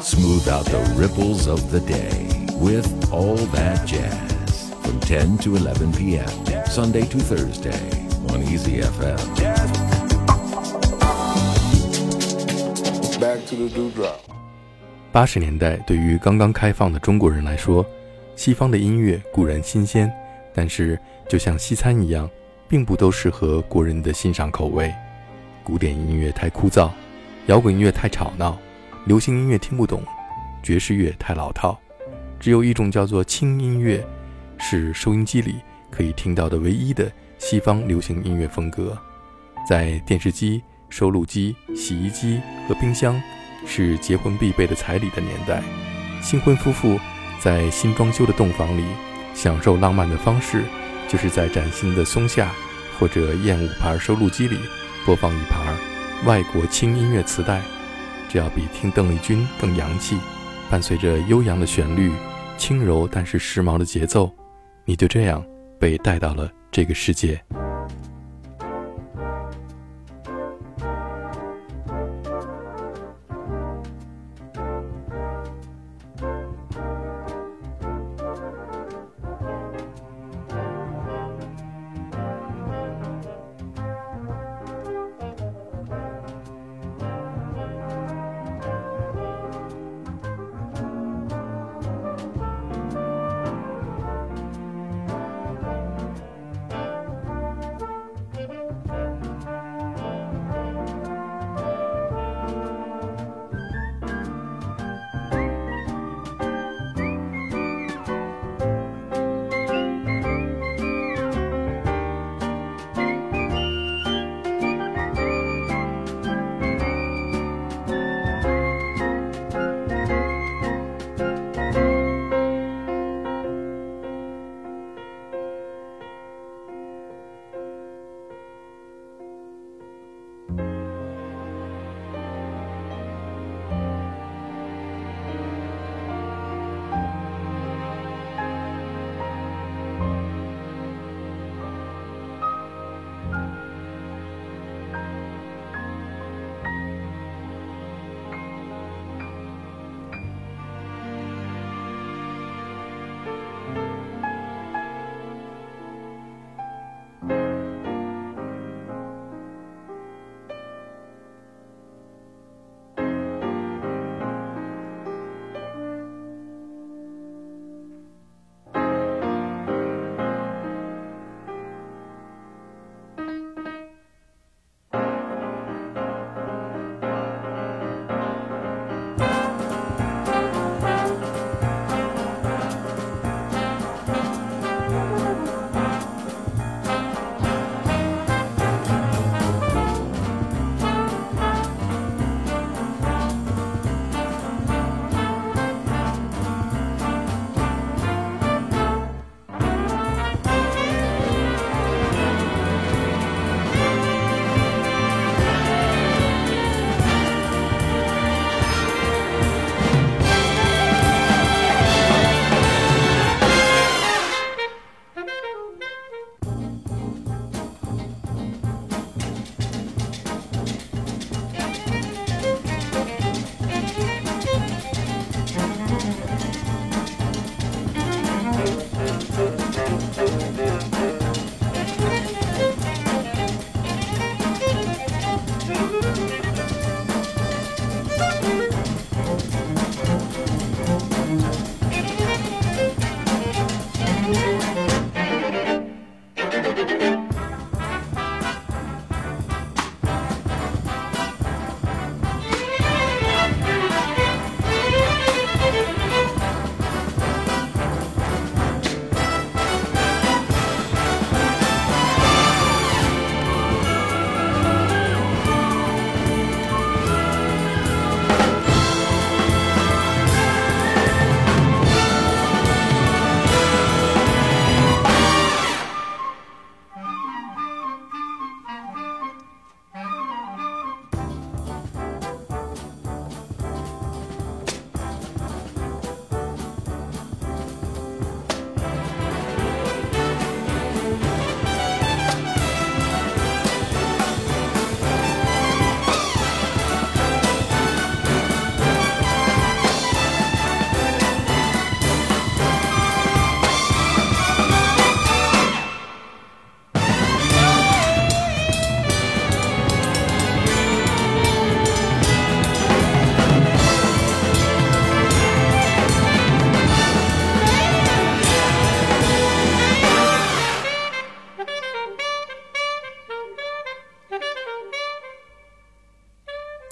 Smooth out the ripples of the day with all that jazz from 10 to 11 p.m. Sunday to Thursday on Easy FM. Back to the dewdrop. 八十年代对于刚刚开放的中国人来说，西方的音乐固然新鲜，但是就像西餐一样，并不都适合国人的欣赏口味。古典音乐太枯燥， 摇滚音乐太吵闹，流行音乐听不懂，爵士乐太老套。只有一种叫做轻音乐，是收音机里可以听到的唯一的西方流行音乐风格。在电视机、收录机、洗衣机和冰箱是结婚必备的彩礼的年代，新婚夫妇在新装修的洞房里享受浪漫的方式，就是在崭新的松下或者燕舞牌收录机里播放一盘外国轻音乐磁带，这要比听邓丽君更洋气。伴随着悠扬的旋律。轻柔但是时髦的节奏，你就这样被带到了这个世界。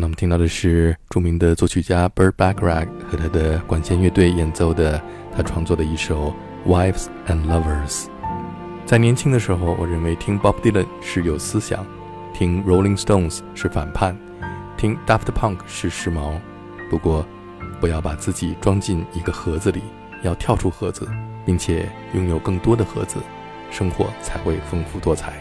刚才我们听到的是著名的作曲家 Burt Bacharach 和他的管弦乐队演奏的他创作的一首《Wives and Lovers》。在年轻的时候，我认为听 Bob Dylan 是有思想，听 Rolling Stones 是反叛，听 Daft Punk 是时髦。不过，不要把自己装进一个盒子里，要跳出盒子，并且拥有更多的盒子，生活才会丰富多彩。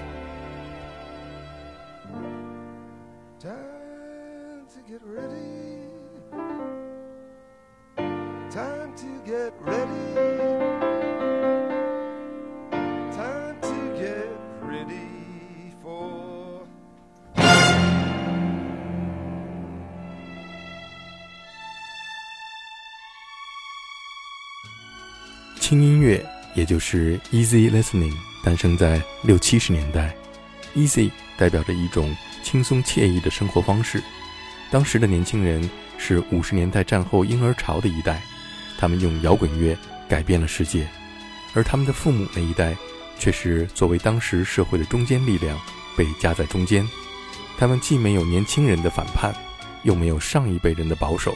就是 easy listening，诞生在六七十年代。easy 代表着一种轻松惬意的生活方式。当时的年轻人是五十年代战后婴儿潮的一代，他们用摇滚乐改变了世界，而他们的父母那一代却是作为当时社会的中坚力量被夹在中间。他们既没有年轻人的反叛，又没有上一辈人的保守。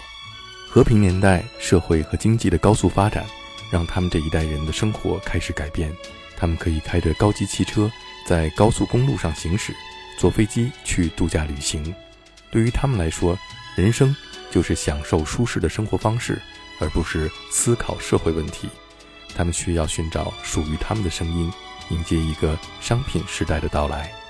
和平年代，社会和经济的高速发展。让他们这一代人的生活开始改变，他们可以开着高级汽车在高速公路上行驶，坐飞机去度假旅行。对于他们来说，人生就是享受舒适的生活方式，而不是思考社会问题。他们需要寻找属于他们的声音，迎接一个商品时代的到来。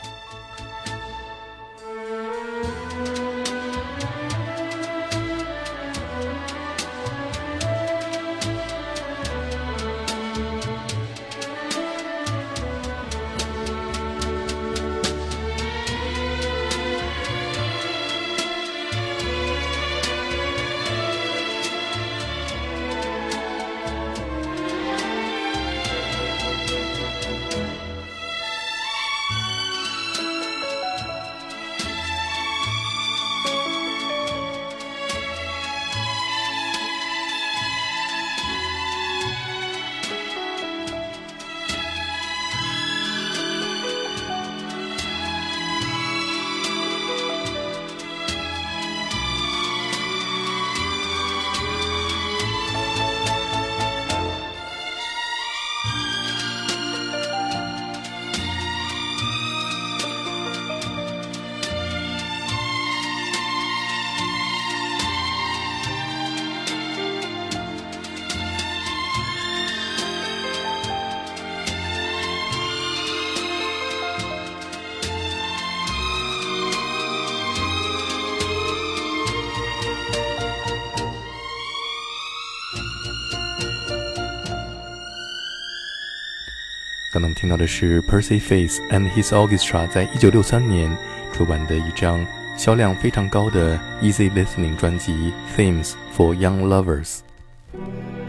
我们听到的是 Percy Faith and His Orchestra 在一九六三年出版的一张销量非常高的 Easy Listening 专辑《Themes for Young Lovers》。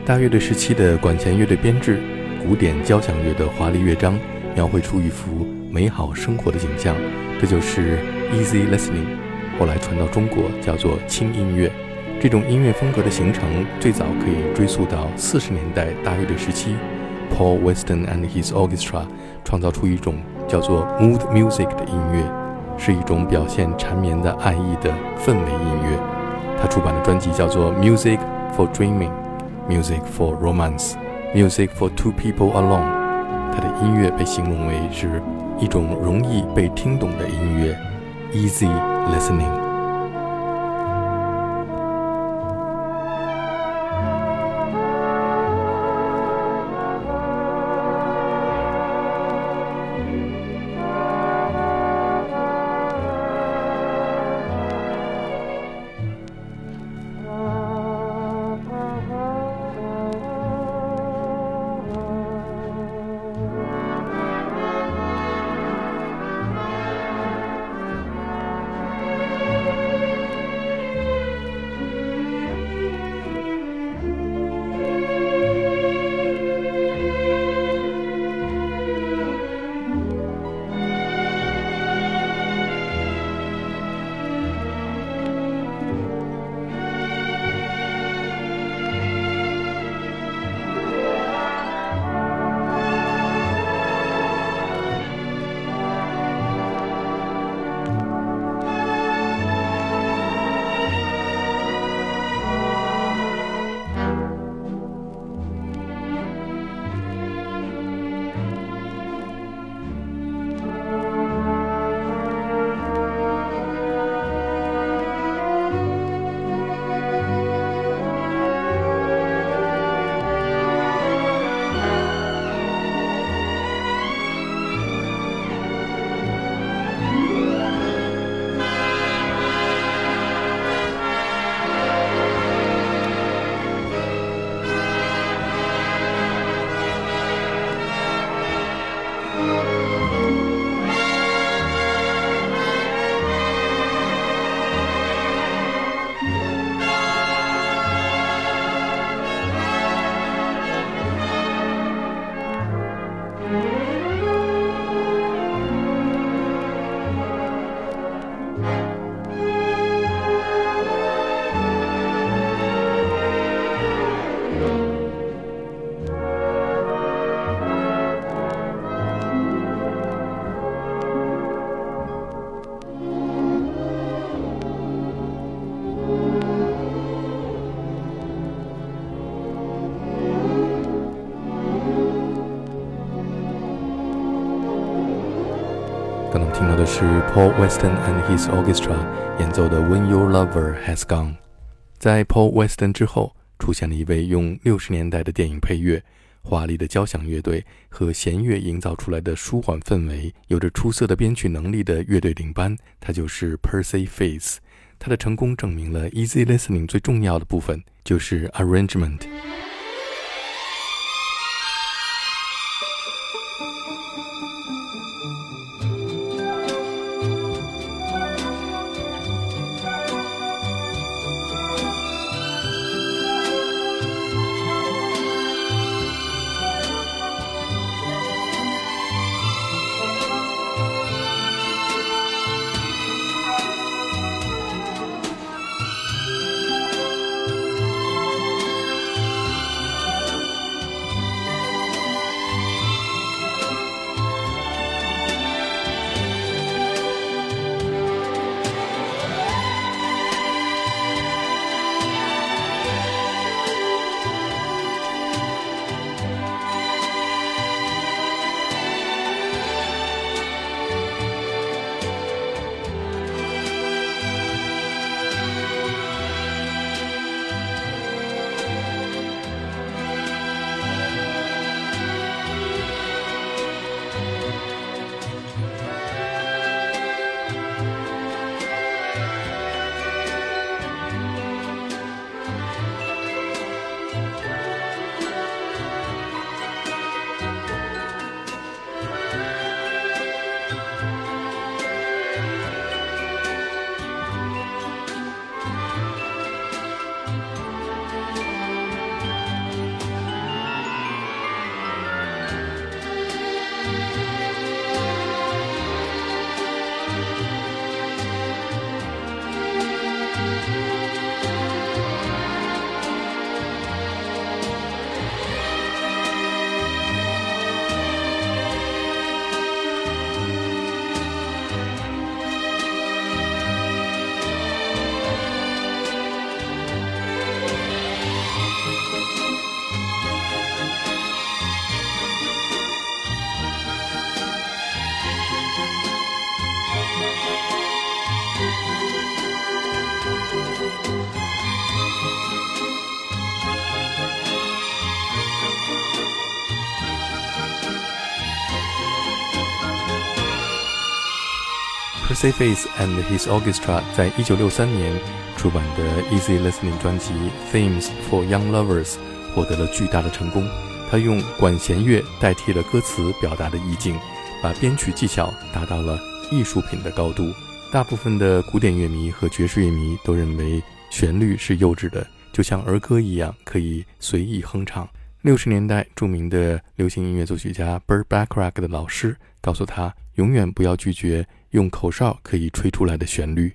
大乐队时期的管弦乐队编制，古典交响乐的华丽乐章，描绘出一幅美好生活的景象。这就是 Easy Listening，后来传到中国叫做轻音乐。这种音乐风格的形成，最早可以追溯到四十年代大乐队时期。Paul Weston and his orchestra 创造出一种叫做 mood music 的音乐，是一种表现缠绵的爱意的氛围音乐。他出版的专辑叫做 Music for Dreaming, Music for Romance, Music for Two People Alone。他的音乐被形容为是一种容易被听懂的音乐，easy listening。听到的是 Paul Weston and His Orchestra 演奏的《When Your Lover Has Gone》。在 Paul Weston 之后，出现了一位用六十年代的电影配乐、华丽的交响乐队和弦乐营造出来的舒缓氛围，有着出色的编曲能力的乐队领班，他就是 Percy Faith。他的成功证明了 Easy Listening 最重要的部分就是 Arrangement。Percy Faith and His Orchestra 在一九六三年出版的 Easy Listening 专辑《Themes for Young Lovers》获得了巨大的成功。他用管弦乐代替了歌词表达的意境，把编曲技巧达到了艺术品的高度。大部分的古典乐迷和爵士乐迷都认为旋律是幼稚的，就像儿歌一样可以随意哼唱。六十年代著名的流行音乐作曲家 Burt Bacharach 的老师告诉他，永远不要拒绝。用口哨可以吹出来的旋律。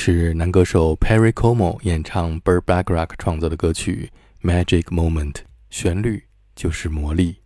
是男歌手 Perry Como 演唱 Burt Bacharach 创作的歌曲《Magic Moment》，旋律就是魔力。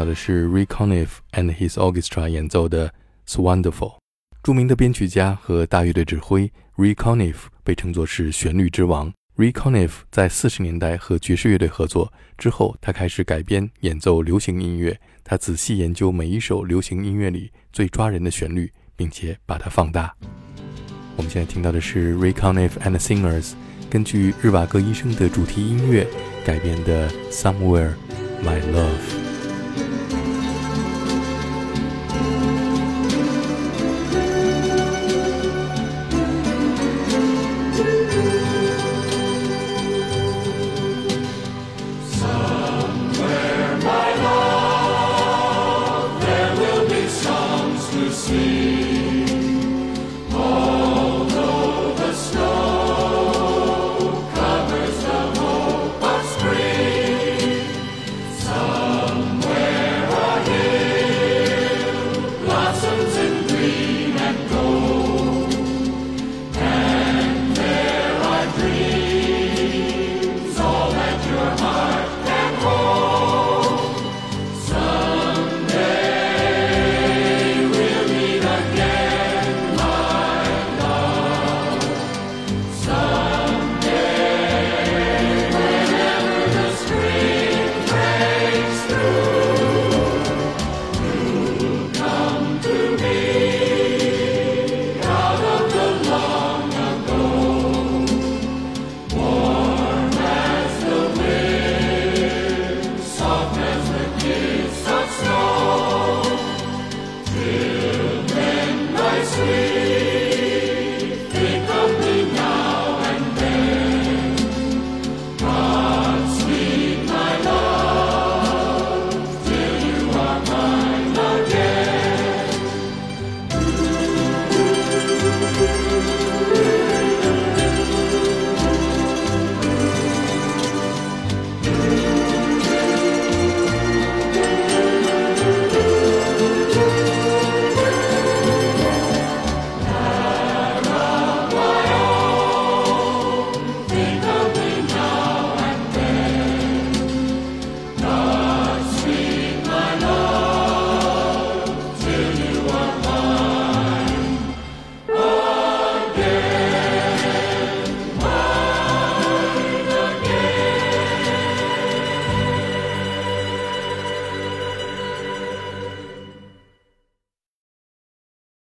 到的是 r e c o n i f and his orchestra 演奏的《So Wonderful》。著名的编曲家和大乐队指挥 r e c o n i f 被称作是旋律之王。r e c o n i f 在四十年代和爵士乐队合作之后，他开始改编演奏流行音乐。他仔细研究每一首流行音乐里最抓人的旋律，并且把它放大。我们现在听到的是 r e c o n i f and Singers 根据日瓦戈医生的主题音乐改编的《Somewhere My Love》。